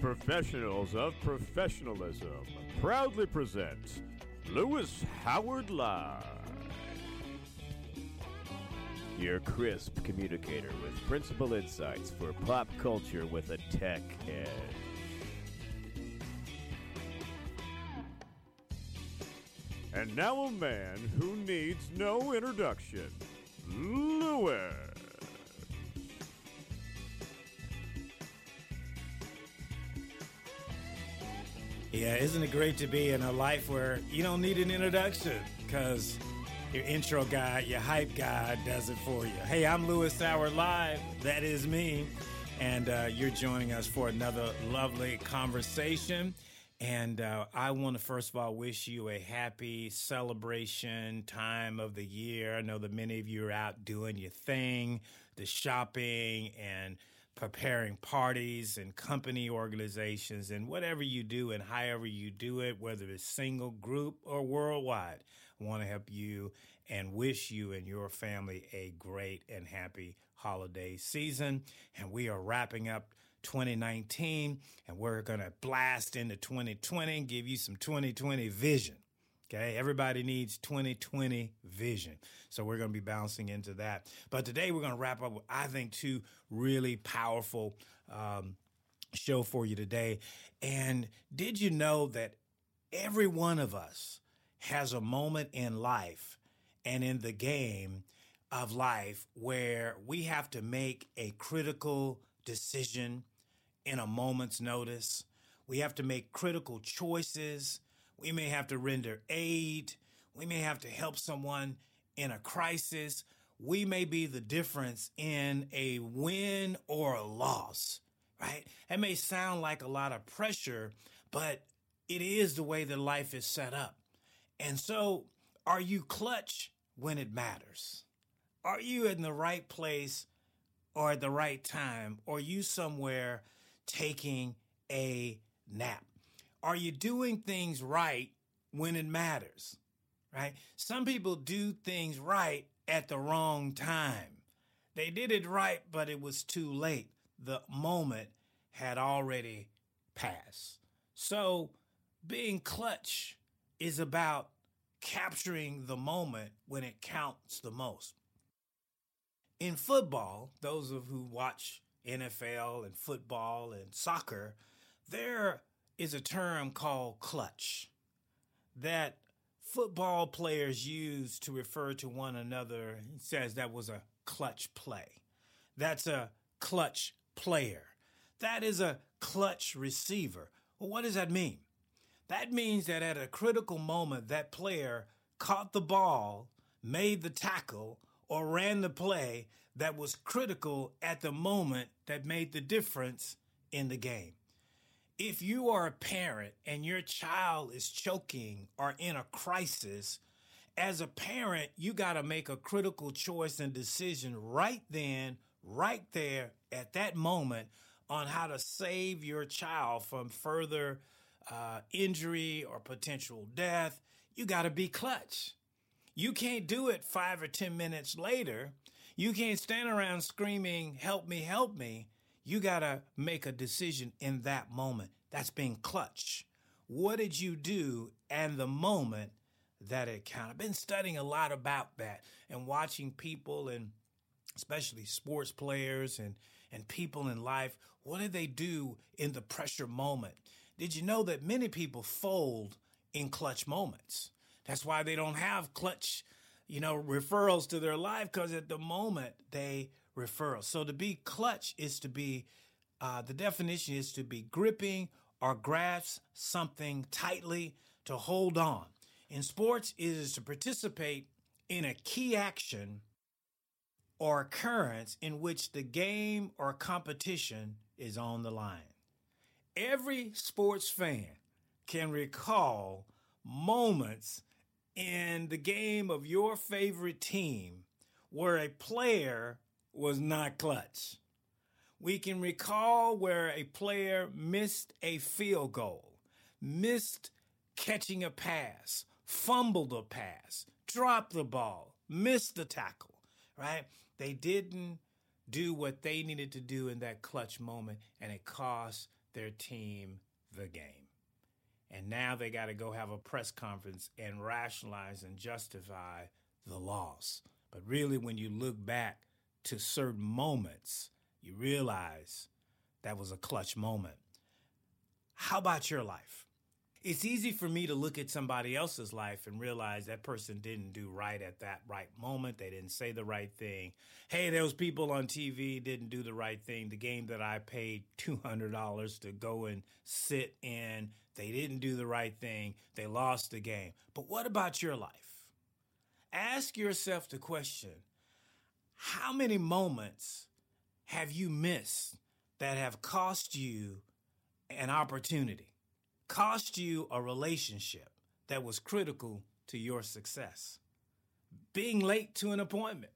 Professionals of professionalism proudly present Lewis Howard Live. Your crisp communicator with principal insights for pop culture with a tech edge. And now a man who needs no introduction, Lewis. Yeah, isn't it great to be in a life where you don't need an introduction because your intro guy, your hype guy does it for you. Hey, I'm Lewis Howard Live. That is me. And uh, you're joining us for another lovely conversation. And uh, I want to first of all wish you a happy celebration time of the year. I know that many of you are out doing your thing, the shopping and preparing parties and company organizations and whatever you do and however you do it, whether it's single, group, or worldwide. I want to help you and wish you and your family a great and happy holiday season. And we are wrapping up 2019 and we're going to blast into 2020 and give you some 2020 vision. Okay, everybody needs 2020 vision. So we're going to be bouncing into that. But today we're going to wrap up with, I think, two really powerful um, show for you today. And did you know that every one of us has a moment in life and in the game of life where we have to make a critical decision in a moment's notice? We have to make critical choices we may have to render aid. We may have to help someone in a crisis. We may be the difference in a win or a loss, right? It may sound like a lot of pressure, but it is the way that life is set up. And so, are you clutch when it matters? Are you in the right place or at the right time? Or you somewhere taking a nap? Are you doing things right when it matters? Right? Some people do things right at the wrong time. They did it right, but it was too late. The moment had already passed. So, being clutch is about capturing the moment when it counts the most. In football, those of who watch NFL and football and soccer, there is a term called clutch that football players use to refer to one another. He says that was a clutch play. That's a clutch player. That is a clutch receiver. Well, what does that mean? That means that at a critical moment, that player caught the ball, made the tackle, or ran the play that was critical at the moment that made the difference in the game if you are a parent and your child is choking or in a crisis, as a parent, you got to make a critical choice and decision right then, right there, at that moment on how to save your child from further uh, injury or potential death. You got to be clutch. You can't do it five or 10 minutes later. You can't stand around screaming, Help me, help me you got to make a decision in that moment. That's being clutch. What did you do and the moment that it counted? I've been studying a lot about that and watching people and especially sports players and, and people in life. What did they do in the pressure moment? Did you know that many people fold in clutch moments? That's why they don't have clutch, you know, referrals to their life because at the moment they referral. So to be clutch is to be, uh, the definition is to be gripping or grasp something tightly to hold on. In sports, it is to participate in a key action or occurrence in which the game or competition is on the line. Every sports fan can recall moments in the game of your favorite team where a player was not clutch. We can recall where a player missed a field goal, missed catching a pass, fumbled a pass, dropped the ball, missed the tackle, right? They didn't do what they needed to do in that clutch moment, and it cost their team the game. And now they got to go have a press conference and rationalize and justify the loss. But really, when you look back to certain moments, you realize that was a clutch moment. How about your life? It's easy for me to look at somebody else's life and realize that person didn't do right at that right moment. They didn't say the right thing. Hey, those people on TV didn't do the right thing. The game that I paid $200 to go and sit in, they didn't do the right thing. They lost the game. But what about your life? Ask yourself the question how many moments have you missed that have cost you an opportunity? cost you a relationship that was critical to your success. Being late to an appointment.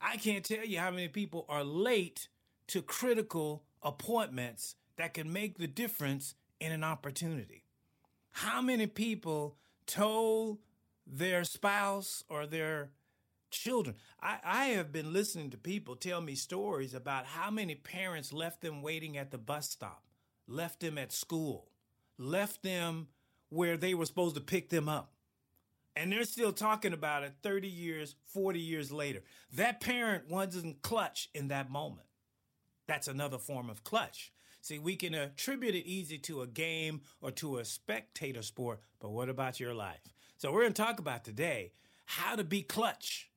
I can't tell you how many people are late to critical appointments that can make the difference in an opportunity. How many people told their spouse or their children? I, I, have been listening to people tell me stories about how many parents left them waiting at the bus stop, left them at school, left them where they were supposed to pick them up. And they're still talking about it 30 years, 40 years later. That parent wasn't clutch in that moment. That's another form of clutch. See, we can attribute it easy to a game or to a spectator sport, but what about your life? So, we're going to talk about today how to be clutch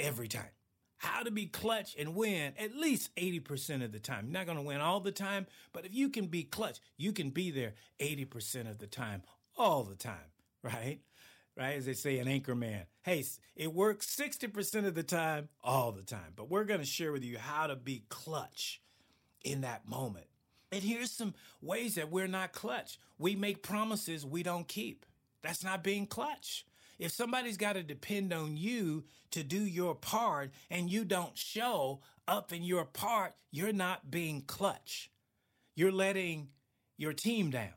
every time how to be clutch and win at least 80% of the time. You're not going to win all the time, but if you can be clutch, you can be there 80% of the time, all the time, right? Right? As they say in Anchorman, hey, it works 60% of the time, all the time. But we're going to share with you how to be clutch in that moment. And here's some ways that we're not clutch. We make promises we don't keep. That's not being clutch. If somebody's got to depend on you to do your part and you don't show up in your part, you're not being clutch. You're letting your team down.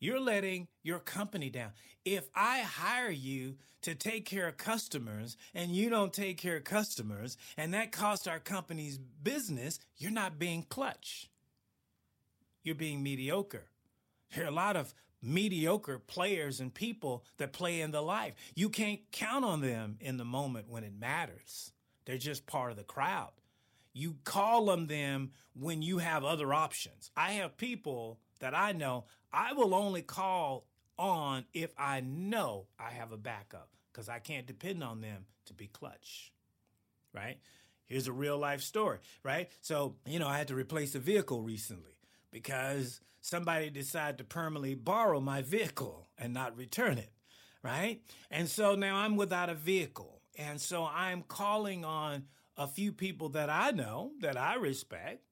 You're letting your company down. If I hire you to take care of customers and you don't take care of customers and that costs our company's business, you're not being clutch. You're being mediocre. There are a lot of mediocre players and people that play in the life. You can't count on them in the moment when it matters. They're just part of the crowd. You call on them when you have other options. I have people that I know I will only call on if I know I have a backup because I can't depend on them to be clutch. Right? Here's a real life story, right? So, you know, I had to replace a vehicle recently because somebody decided to permanently borrow my vehicle and not return it, right? And so now I'm without a vehicle. And so I'm calling on a few people that I know, that I respect,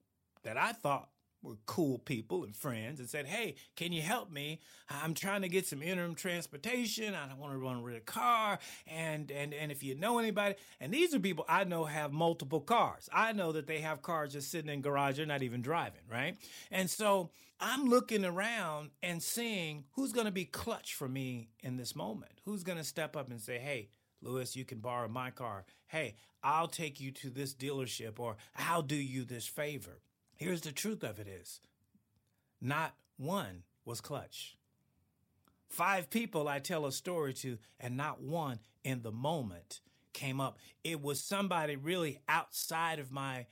that I thought were cool people and friends and said, Hey, can you help me? I'm trying to get some interim transportation. I don't want to run with a car. And, and, and if you know anybody, and these are people I know have multiple cars. I know that they have cars just sitting in garage. They're not even driving. Right. And so I'm looking around and seeing who's going to be clutch for me in this moment. Who's going to step up and say, Hey, Lewis, you can borrow my car. Hey, I'll take you to this dealership or I'll do you this favor. Here's the truth of it is not one was clutch. Five people I tell a story to, and not one in the moment came up. It was somebody really outside of my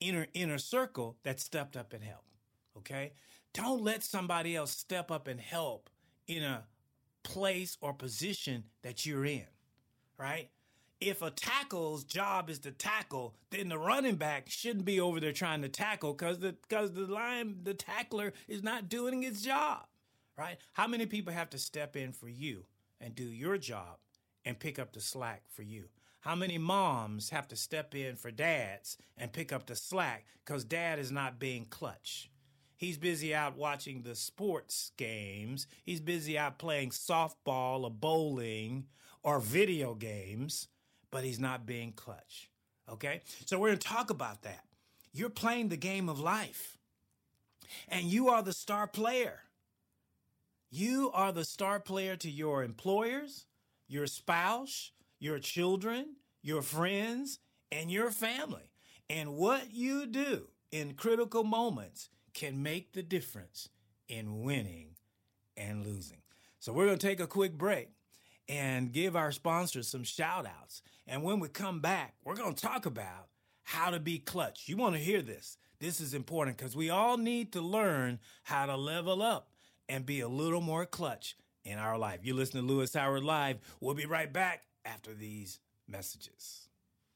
inner inner circle that stepped up and helped. Okay? Don't let somebody else step up and help in a place or position that you're in. Right? If a tackle's job is to tackle, then the running back shouldn't be over there trying to tackle because the because the line the tackler is not doing its job, right? How many people have to step in for you and do your job and pick up the slack for you? How many moms have to step in for dads and pick up the slack because dad is not being clutch? He's busy out watching the sports games. He's busy out playing softball or bowling or video games, but he's not being clutch. Okay? So we're going to talk about that. You're playing the game of life, and you are the star player. You are the star player to your employers, your spouse, your children, your friends, and your family. And what you do in critical moments can make the difference in winning and losing. So we're going to take a quick break and give our sponsors some shout outs. And when we come back, we're going to talk about how to be clutch. You want to hear this. This is important because we all need to learn how to level up and be a little more clutch in our life. You listen to Lewis Howard Live. We'll be right back after these messages.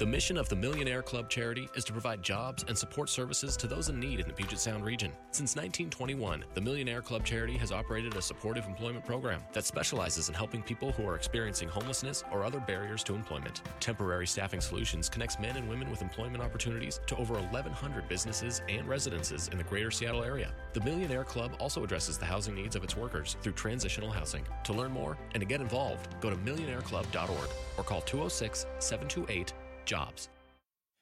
The mission of the Millionaire Club charity is to provide jobs and support services to those in need in the Puget Sound region. Since 1921, the Millionaire Club charity has operated a supportive employment program that specializes in helping people who are experiencing homelessness or other barriers to employment. Temporary Staffing Solutions connects men and women with employment opportunities to over 1,100 businesses and residences in the greater Seattle area. The Millionaire Club also addresses the housing needs of its workers through transitional housing. To learn more and to get involved, go to millionaireclub.org or call 206 728 jobs.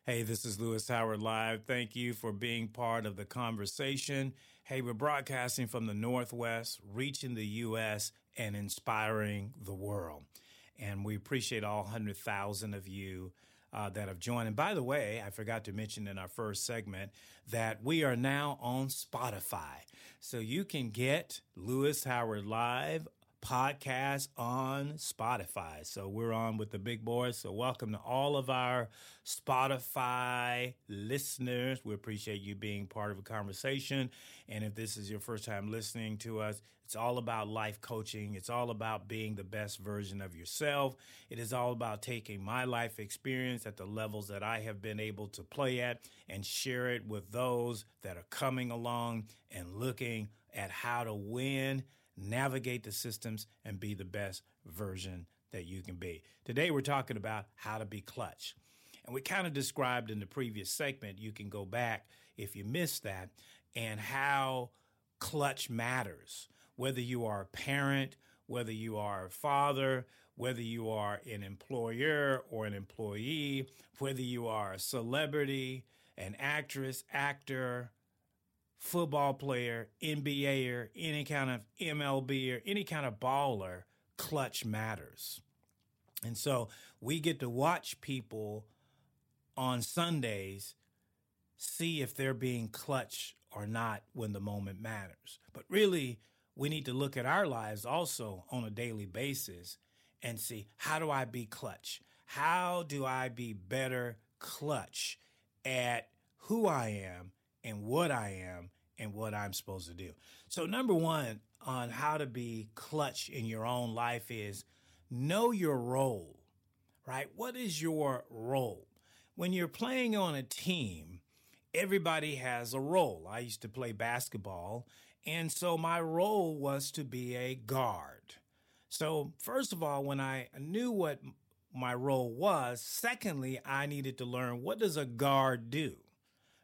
Hey, this is Lewis Howard Live. Thank you for being part of the conversation. Hey, we're broadcasting from the Northwest, reaching the U.S., and inspiring the world. And we appreciate all 100,000 of you uh, that have joined. And by the way, I forgot to mention in our first segment that we are now on Spotify. So you can get Lewis Howard Live podcast on Spotify. So we're on with the big boys. So welcome to all of our Spotify listeners. We appreciate you being part of a conversation. And if this is your first time listening to us, it's all about life coaching. It's all about being the best version of yourself. It is all about taking my life experience at the levels that I have been able to play at and share it with those that are coming along and looking at how to win navigate the systems, and be the best version that you can be. Today, we're talking about how to be clutch. And we kind of described in the previous segment, you can go back if you missed that, and how clutch matters. Whether you are a parent, whether you are a father, whether you are an employer or an employee, whether you are a celebrity, an actress, actor, football player, NBAer, any kind of MLB or any kind of baller, clutch matters. And so we get to watch people on Sundays see if they're being clutch or not when the moment matters. But really, we need to look at our lives also on a daily basis and see how do I be clutch? How do I be better clutch at who I am and what I am and what I'm supposed to do. So, number one on how to be clutch in your own life is know your role, right? What is your role? When you're playing on a team, everybody has a role. I used to play basketball, and so my role was to be a guard. So, first of all, when I knew what my role was, secondly, I needed to learn what does a guard do,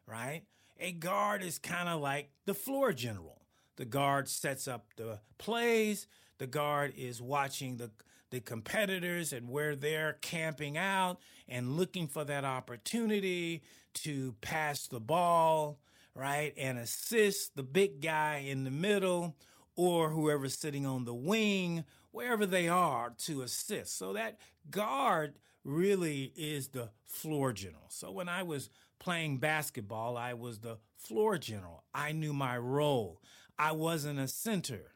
right? A guard is kind of like the floor general. The guard sets up the plays. The guard is watching the, the competitors and where they're camping out and looking for that opportunity to pass the ball, right? And assist the big guy in the middle or whoever's sitting on the wing, wherever they are, to assist. So that guard really is the floor general. So when I was playing basketball, I was the floor general. I knew my role. I wasn't a center.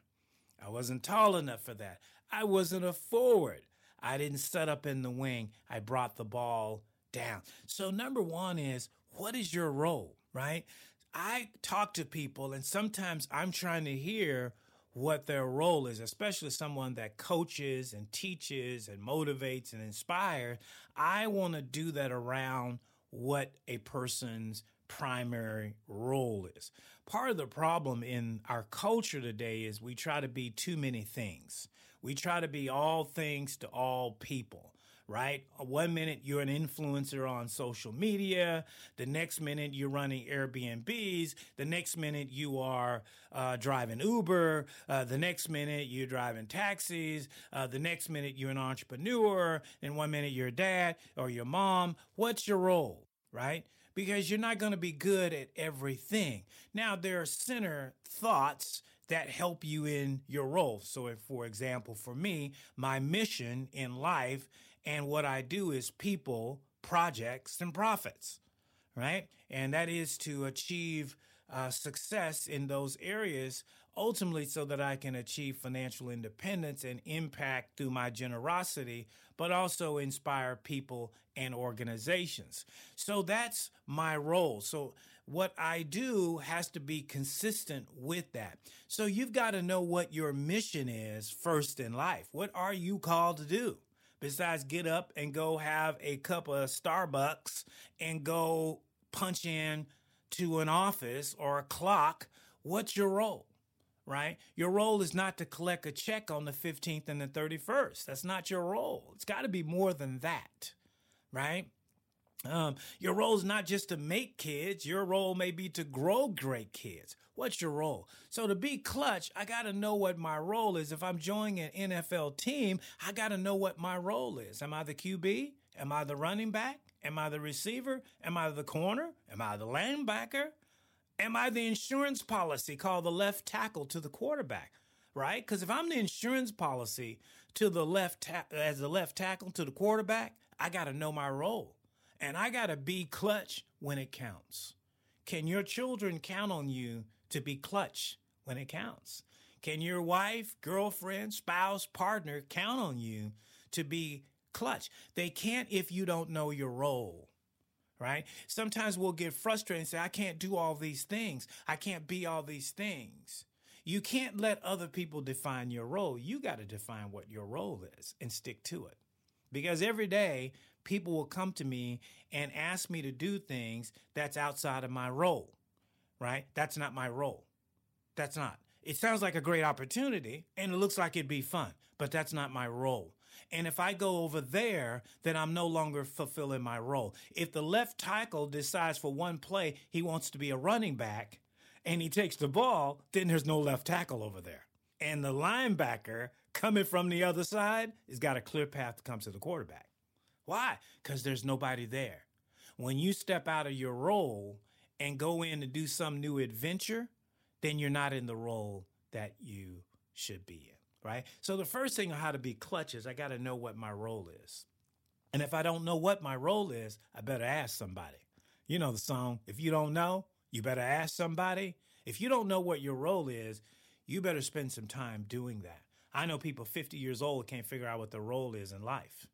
I wasn't tall enough for that. I wasn't a forward. I didn't set up in the wing. I brought the ball down. So, number one is what is your role, right? I talk to people, and sometimes I'm trying to hear what their role is, especially someone that coaches and teaches and motivates and inspires. I want to do that around what a person's primary role is. Part of the problem in our culture today is we try to be too many things. We try to be all things to all people right? One minute you're an influencer on social media, the next minute you're running Airbnbs, the next minute you are uh, driving Uber, uh, the next minute you're driving taxis, uh, the next minute you're an entrepreneur, and one minute you're a dad or your mom. What's your role, right? Because you're not going to be good at everything. Now, there are center thoughts that help you in your role. So, if, for example, for me, my mission in life and what I do is people, projects, and profits, right? And that is to achieve uh, success in those areas, ultimately, so that I can achieve financial independence and impact through my generosity, but also inspire people and organizations. So that's my role. So what I do has to be consistent with that. So you've got to know what your mission is first in life. What are you called to do? Besides get up and go have a cup of Starbucks and go punch in to an office or a clock, what's your role? Right? Your role is not to collect a check on the 15th and the 31st. That's not your role. It's got to be more than that. Right? Um, your role is not just to make kids. Your role may be to grow great kids. What's your role? So to be clutch, I got to know what my role is. If I'm joining an NFL team, I got to know what my role is. Am I the QB? Am I the running back? Am I the receiver? Am I the corner? Am I the linebacker? Am I the insurance policy called the left tackle to the quarterback? Right? Because if I'm the insurance policy to the left ta- as the left tackle to the quarterback, I got to know my role. And I got to be clutch when it counts. Can your children count on you to be clutch when it counts? Can your wife, girlfriend, spouse, partner count on you to be clutch? They can't if you don't know your role, right? Sometimes we'll get frustrated and say, I can't do all these things. I can't be all these things. You can't let other people define your role. You got to define what your role is and stick to it. Because every day people will come to me and ask me to do things that's outside of my role, right? That's not my role. That's not. It sounds like a great opportunity and it looks like it'd be fun, but that's not my role. And if I go over there, then I'm no longer fulfilling my role. If the left tackle decides for one play he wants to be a running back and he takes the ball, then there's no left tackle over there. And the linebacker coming from the other side has got a clear path to come to the quarterback. Why? Because there's nobody there. When you step out of your role and go in to do some new adventure, then you're not in the role that you should be in, right? So the first thing on how to be clutch is I got to know what my role is. And if I don't know what my role is, I better ask somebody. You know the song, if you don't know, you better ask somebody. If you don't know what your role is, you better spend some time doing that. I know people 50 years old can't figure out what their role is in life,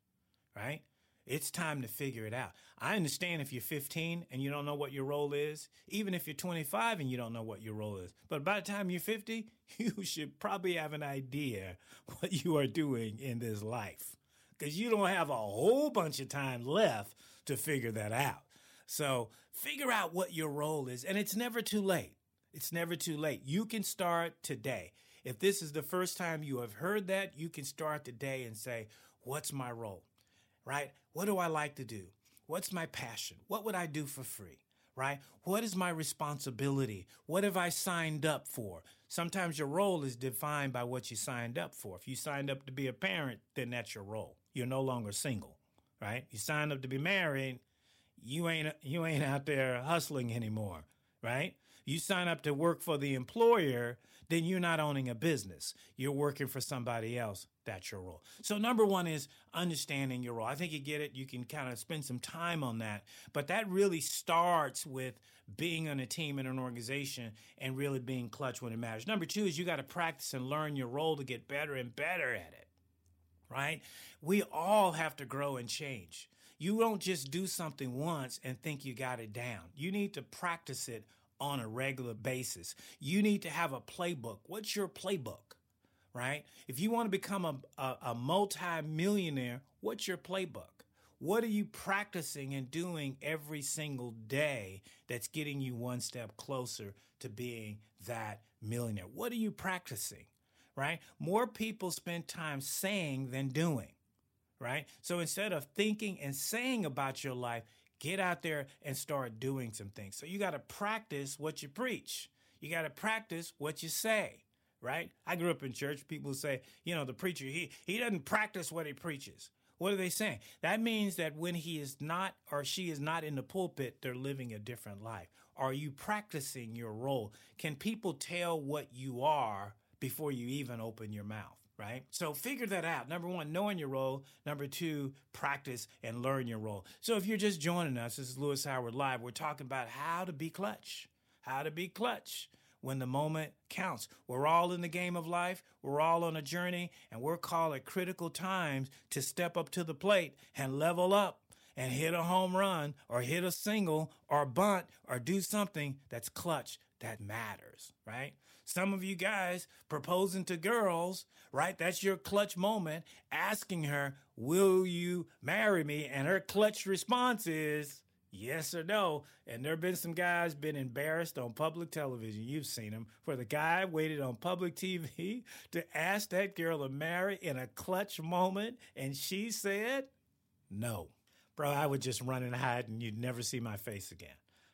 right? It's time to figure it out. I understand if you're 15 and you don't know what your role is, even if you're 25 and you don't know what your role is. But by the time you're 50, you should probably have an idea what you are doing in this life because you don't have a whole bunch of time left to figure that out. So figure out what your role is, and it's never too late. It's never too late. You can start today. If this is the first time you have heard that, you can start today and say, What's my role? right? What do I like to do? What's my passion? What would I do for free? Right? What is my responsibility? What have I signed up for? Sometimes your role is defined by what you signed up for. If you signed up to be a parent, then that's your role. You're no longer single, right? You signed up to be married, you ain't you ain't out there hustling anymore, right? You sign up to work for the employer, then you're not owning a business. You're working for somebody else. That's your role. So, number one is understanding your role. I think you get it. You can kind of spend some time on that. But that really starts with being on a team in an organization and really being clutch when it matters. Number two is you got to practice and learn your role to get better and better at it, right? We all have to grow and change. You don't just do something once and think you got it down. You need to practice it on a regular basis. You need to have a playbook. What's your playbook? Right? If you want to become a, a, a multi-millionaire, what's your playbook? What are you practicing and doing every single day that's getting you one step closer to being that millionaire? What are you practicing? Right? More people spend time saying than doing. Right? So instead of thinking and saying about your life, Get out there and start doing some things. So you got to practice what you preach. You got to practice what you say, right? I grew up in church. People say, you know, the preacher, he, he doesn't practice what he preaches. What are they saying? That means that when he is not or she is not in the pulpit, they're living a different life. Are you practicing your role? Can people tell what you are before you even open your mouth? Right? So figure that out. Number one, knowing your role. Number two, practice and learn your role. So if you're just joining us, this is Lewis Howard Live. We're talking about how to be clutch, how to be clutch when the moment counts. We're all in the game of life. We're all on a journey, and we're called at critical times to step up to the plate and level up and hit a home run or hit a single or bunt or do something that's clutch that matters, right? Some of you guys proposing to girls, right? That's your clutch moment, asking her, Will you marry me? And her clutch response is, Yes or no. And there have been some guys been embarrassed on public television. You've seen them, where the guy waited on public TV to ask that girl to marry in a clutch moment, and she said, No. Bro, I would just run and hide, and you'd never see my face again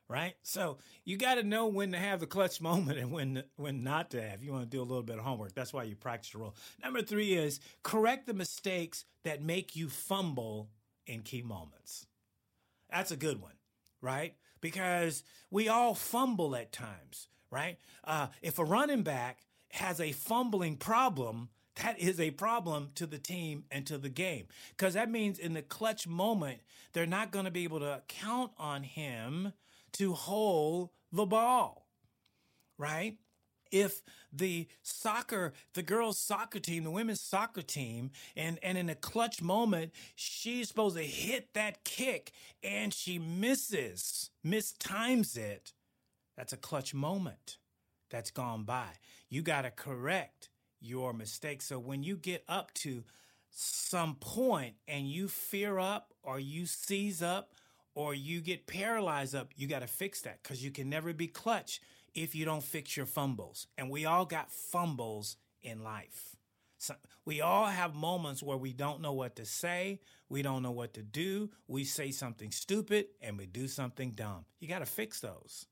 right? So you got to know when to have the clutch moment and when when not to have. You want to do a little bit of homework. That's why you practice your role. Number three is correct the mistakes that make you fumble in key moments. That's a good one, right? Because we all fumble at times, right? Uh, if a running back has a fumbling problem, that is a problem to the team and to the game. Because that means in the clutch moment, they're not going to be able to count on him to hold the ball, right? If the soccer, the girls' soccer team, the women's soccer team, and, and in a clutch moment, she's supposed to hit that kick and she misses, mistimes it, that's a clutch moment that's gone by. You got to correct your mistake. So when you get up to some point and you fear up or you seize up or you get paralyzed up, you got to fix that because you can never be clutch if you don't fix your fumbles. And we all got fumbles in life. So we all have moments where we don't know what to say, we don't know what to do, we say something stupid, and we do something dumb. You got to fix those.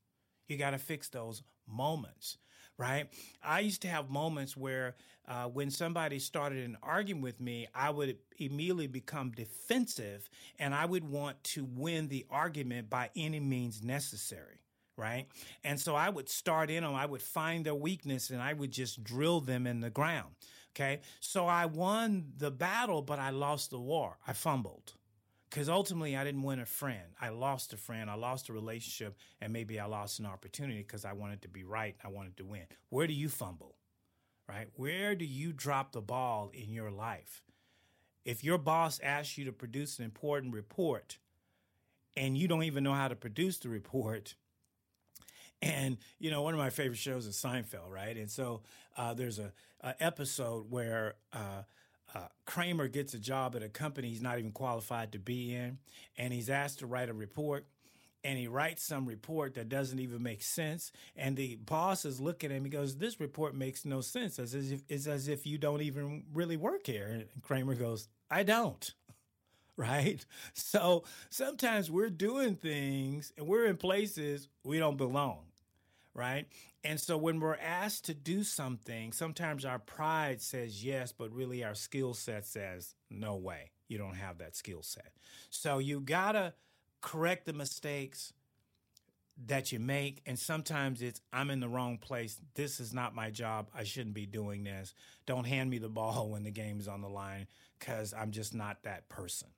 You got to fix those moments, right? I used to have moments where uh, when somebody started an argument with me, I would immediately become defensive and I would want to win the argument by any means necessary. Right. And so I would start in on, I would find their weakness and I would just drill them in the ground. Okay. So I won the battle, but I lost the war. I fumbled because ultimately I didn't win a friend. I lost a friend. I lost a relationship, and maybe I lost an opportunity because I wanted to be right. I wanted to win. Where do you fumble? right? Where do you drop the ball in your life? If your boss asks you to produce an important report and you don't even know how to produce the report, and you know, one of my favorite shows is Seinfeld, right? And so uh, there's a, a, episode where uh, uh, Kramer gets a job at a company he's not even qualified to be in, and he's asked to write a report and he writes some report that doesn't even make sense. And the boss is looking at him. He goes, "This report makes no sense. As if, it's as if you don't even really work here." And Kramer goes, "I don't." Right. So sometimes we're doing things and we're in places we don't belong. Right. And so when we're asked to do something, sometimes our pride says yes, but really our skill set says no way. You don't have that skill set. So you gotta correct the mistakes, that you make. And sometimes it's, I'm in the wrong place. This is not my job. I shouldn't be doing this. Don't hand me the ball when the game's on the line because I'm just not that person.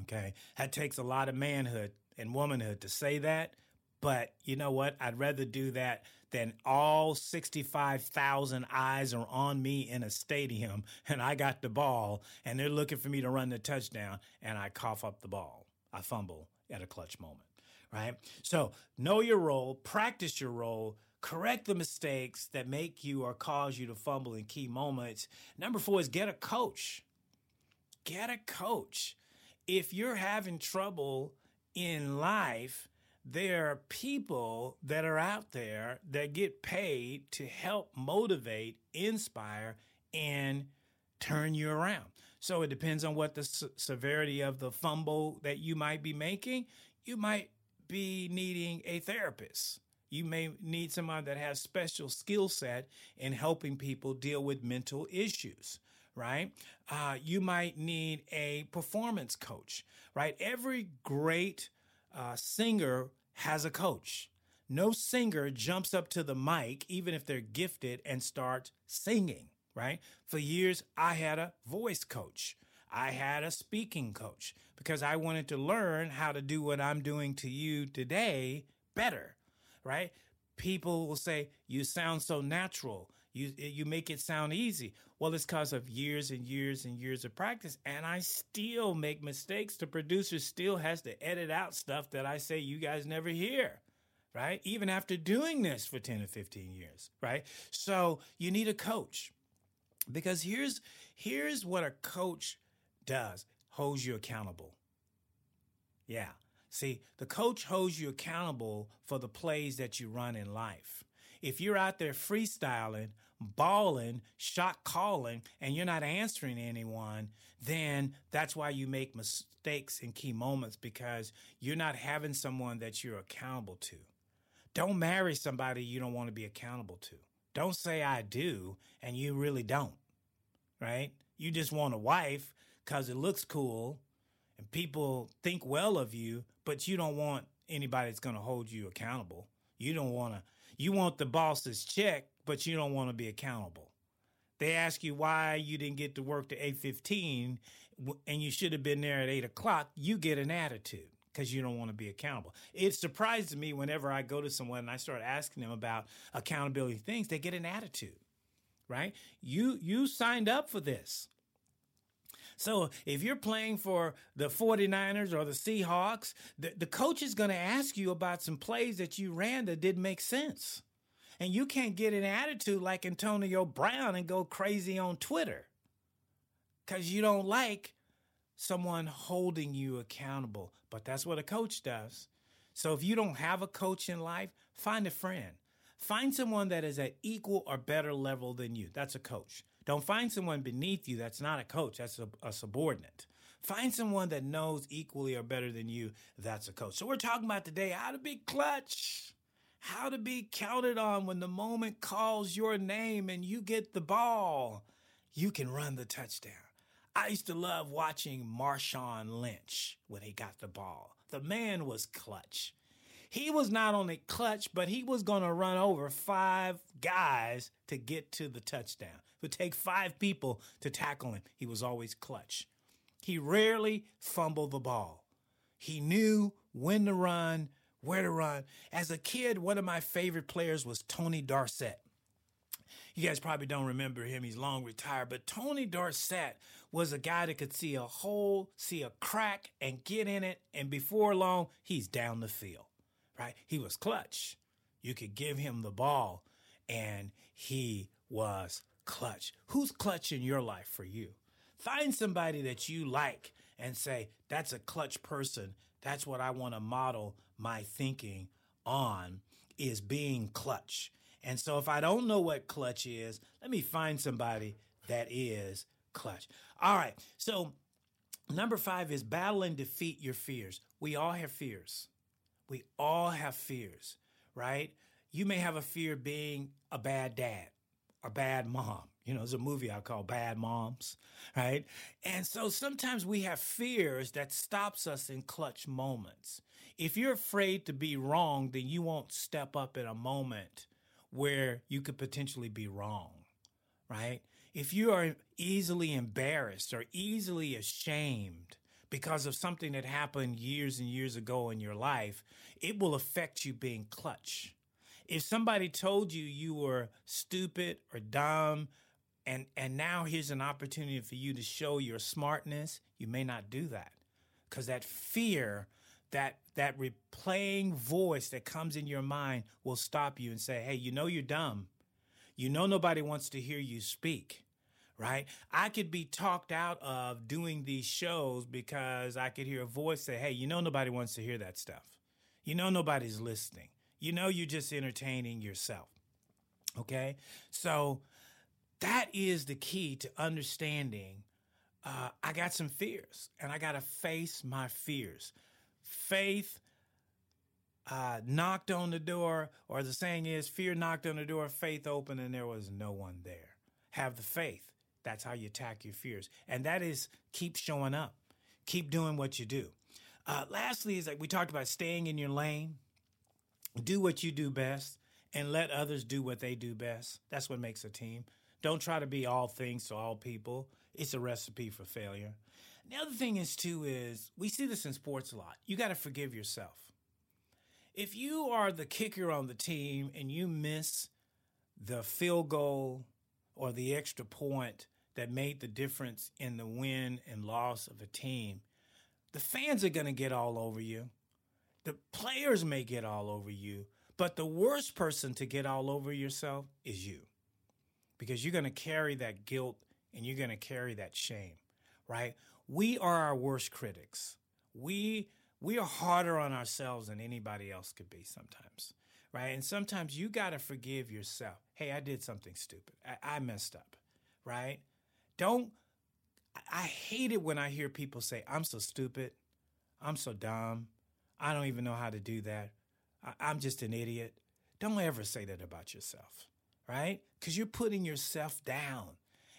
Okay. That takes a lot of manhood and womanhood to say that. But you know what? I'd rather do that than all 65,000 eyes are on me in a stadium and I got the ball and they're looking for me to run the touchdown and I cough up the ball. I fumble at a clutch moment, right? So know your role, practice your role, correct the mistakes that make you or cause you to fumble in key moments. Number four is get a coach. Get a coach. If you're having trouble in life, there are people that are out there that get paid to help motivate, inspire, and turn you around. So it depends on what the severity of the fumble that you might be making. You might be needing a therapist. You may need someone that has special skill set in helping people deal with mental issues right? Uh, you might need a performance coach, right? Every great uh, singer has a coach. No singer jumps up to the mic, even if they're gifted, and starts singing, right? For years, I had a voice coach. I had a speaking coach because I wanted to learn how to do what I'm doing to you today better, right? People will say, You sound so natural. You, you make it sound easy. Well, it's because of years and years and years of practice. And I still make mistakes. The producer still has to edit out stuff that I say you guys never hear, right? Even after doing this for 10 or 15 years, right? So you need a coach because here's, here's what a coach does holds you accountable. Yeah. See, the coach holds you accountable for the plays that you run in life. If you're out there freestyling, balling, shot calling, and you're not answering anyone, then that's why you make mistakes in key moments because you're not having someone that you're accountable to. Don't marry somebody you don't want to be accountable to. Don't say I do and you really don't, right? You just want a wife because it looks cool and people think well of you, but you don't want anybody that's going to hold you accountable. You don't want to you want the boss's check, but you don't want to be accountable. They ask you why you didn't get to work to 8.15 and you should have been there at 8 o'clock. You get an attitude because you don't want to be accountable. It surprises me whenever I go to someone and I start asking them about accountability things, they get an attitude, right? You, you signed up for this. So if you're playing for the 49ers or the Seahawks, the, the coach is going to ask you about some plays that you ran that didn't make sense. And you can't get an attitude like Antonio Brown and go crazy on Twitter because you don't like someone holding you accountable. But that's what a coach does. So if you don't have a coach in life, find a friend. Find someone that is at equal or better level than you. That's a coach. Don't find someone beneath you that's not a coach, that's a, a, subordinate. Find someone that knows equally or better than you, that's a coach. So we're talking about today how to be clutch, how to be counted on when the moment calls your name and you get the ball. You can run the touchdown. I used to love watching Marshawn Lynch when he got the ball. The man was clutch. He was not only clutch, but he was going to run over five guys to get to the touchdown. It would take five people to tackle him. He was always clutch. He rarely fumbled the ball. He knew when to run, where to run. As a kid, one of my favorite players was Tony Dorsett. You guys probably don't remember him. He's long retired. But Tony Dorsett was a guy that could see a hole, see a crack, and get in it. And before long, he's down the field right? He was clutch. You could give him the ball and he was clutch. Who's clutch in your life for you? Find somebody that you like and say, that's a clutch person. That's what I want to model my thinking on is being clutch. And so if I don't know what clutch is, let me find somebody that is clutch. All right. So number five is battle and defeat your fears. We all have fears. We all have fears, right? You may have a fear of being a bad dad or bad mom. You know, there's a movie I call Bad Moms, right? And so sometimes we have fears that stops us in clutch moments. if you're afraid to be wrong, then you won't step up in a moment where you could potentially be wrong, right? If you are easily embarrassed or easily ashamed because of something that happened years and years ago in your life, it will affect you being clutch. If somebody told you you were stupid or dumb, and, and now here's an opportunity for you to show your smartness, you may not do that because that fear that that replaying voice that comes in your mind will stop you and say, "Hey, you know you're dumb. You know nobody wants to hear you speak." Right? I could be talked out of doing these shows because I could hear a voice say, "Hey, you know nobody wants to hear that stuff. You know nobody's listening. You know you're just entertaining yourself." Okay? So that is the key to understanding uh, I got some fears and I got to face my fears faith uh, knocked on the door, or the saying is, fear knocked on the door, faith opened, and there was no one there. Have the faith. That's how you attack your fears. And that is keep showing up, keep doing what you do. Uh, lastly, is like we talked about staying in your lane, do what you do best, and let others do what they do best. That's what makes a team. Don't try to be all things to all people. It's a recipe for failure. The other thing is too is we see this in sports a lot. You got to forgive yourself. If you are the kicker on the team and you miss the field goal or the extra point that made the difference in the win and loss of a team, the fans are going to get all over you. The players may get all over you, but the worst person to get all over yourself is you because you're going to carry that guilt and you're going to carry that shame, right? we are our worst critics. We we are harder on ourselves than anybody else could be sometimes, right? And sometimes you got to forgive yourself. Hey, I did something stupid. I, I messed up, right? Don't. I hate it when I hear people say, "I'm so stupid. I'm so dumb. I don't even know how to do that. I, I'm just an idiot." Don't ever say that about yourself, right? Because you're putting yourself down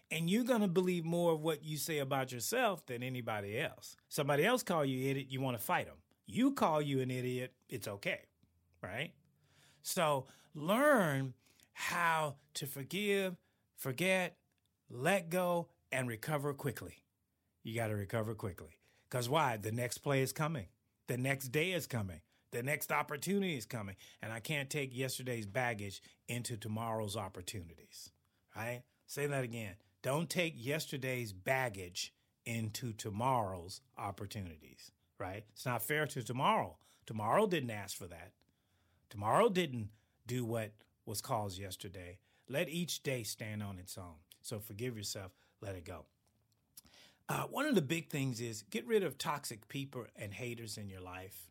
and you're going to believe more of what you say about yourself than anybody else. Somebody else call you idiot, you want to fight them. You call you an idiot, it's okay, right? So learn how to forgive, forget, let go, and recover quickly. You got to recover quickly. Because why? The next play is coming. The next day is coming. The next opportunity is coming. And I can't take yesterday's baggage into tomorrow's opportunities. Right? Say that again. Don't take yesterday's baggage into tomorrow's opportunities, right? It's not fair to tomorrow. Tomorrow didn't ask for that. Tomorrow didn't do what was caused yesterday. Let each day stand on its own. So forgive yourself, let it go. Uh, one of the big things is get rid of toxic people and haters in your life.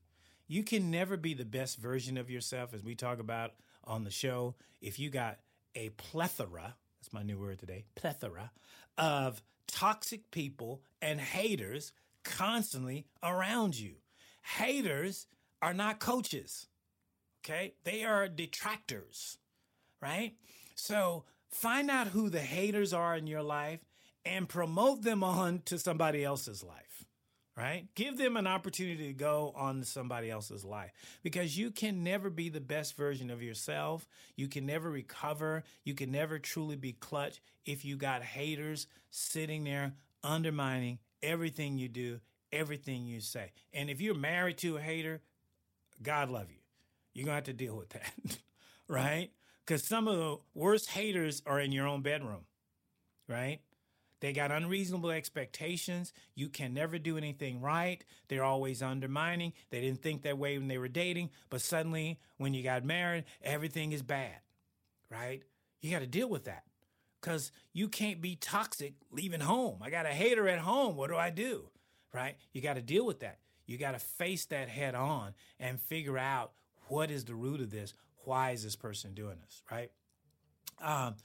You can never be the best version of yourself, as we talk about on the show, if you got a plethora that's my new word today, plethora of toxic people and haters constantly around you. Haters are not coaches. Okay? They are detractors, right? So find out who the haters are in your life and promote them on to somebody else's life right? Give them an opportunity to go on to somebody else's life because you can never be the best version of yourself. You can never recover. You can never truly be clutch if you got haters sitting there undermining everything you do, everything you say. And if you're married to a hater, God love you. You're going to have to deal with that, right? Because some of the worst haters are in your own bedroom, right? They got unreasonable expectations. You can never do anything right. They're always undermining. They didn't think that way when they were dating, but suddenly when you got married, everything is bad, right? You got to deal with that because you can't be toxic leaving home. I got a hater at home. What do I do? Right? You got to deal with that. You got to face that head on and figure out what is the root of this. Why is this person doing this? Right? Um,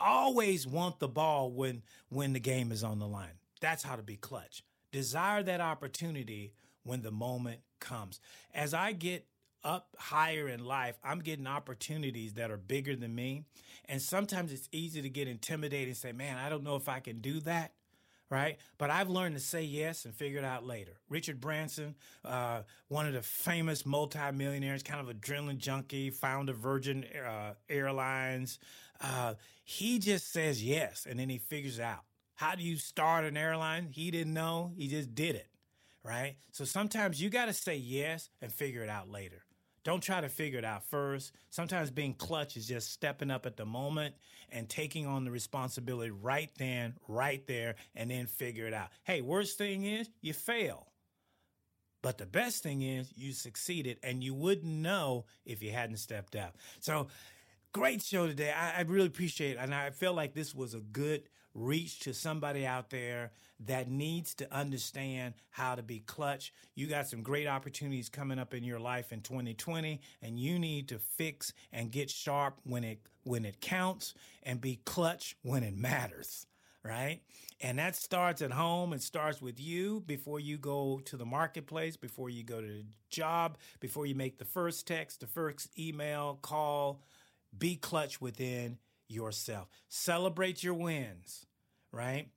always want the ball when when the game is on the line. That's how to be clutch. Desire that opportunity when the moment comes. As I get up higher in life, I'm getting opportunities that are bigger than me. And sometimes it's easy to get intimidated and say, man, I don't know if I can do that. Right? But I've learned to say yes and figure it out later. Richard Branson, uh, one of the famous multimillionaires, kind of adrenaline junkie, founder Virgin uh, Airlines, uh, he just says yes and then he figures out. How do you start an airline? He didn't know, he just did it, right? So sometimes you got to say yes and figure it out later. Don't try to figure it out first. Sometimes being clutch is just stepping up at the moment and taking on the responsibility right then, right there, and then figure it out. Hey, worst thing is you fail. But the best thing is you succeeded and you wouldn't know if you hadn't stepped up. So, great show today. I, I really appreciate it. And I feel like this was a good reach to somebody out there that needs to understand how to be clutch. You got some great opportunities coming up in your life in 2020 and you need to fix and get sharp when it when it counts and be clutch when it matters right? And that starts at home. It starts with you before you go to the marketplace, before you go to the job, before you make the first text, the first email, call. Be clutch within yourself. Celebrate your wins, right?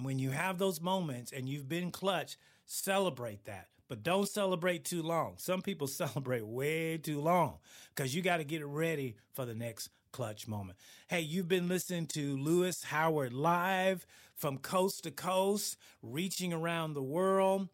When you have those moments and you've been clutch, celebrate that. But don't celebrate too long. Some people celebrate way too long because you got to get ready for the next clutch moment. Hey, you've been listening to Louis Howard live from coast to coast, reaching around the world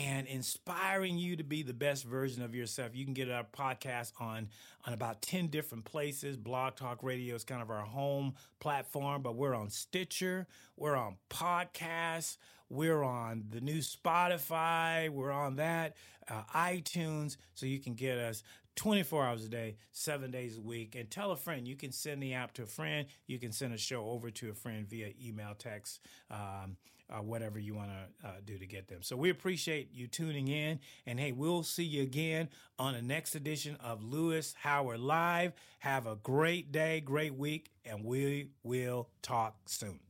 and inspiring you to be the best version of yourself. You can get our podcast on on about 10 different places. Blog Talk Radio is kind of our home platform, but we're on Stitcher, we're on podcasts, we're on the new Spotify, we're on that, uh, iTunes, so you can get us 24 hours a day, seven days a week. And tell a friend. You can send the app to a friend. You can send a show over to a friend via email, text, um, uh, whatever you want to uh, do to get them. So we appreciate you tuning in. And hey, we'll see you again on the next edition of Louis Howard Live. Have a great day, great week, and we will talk soon.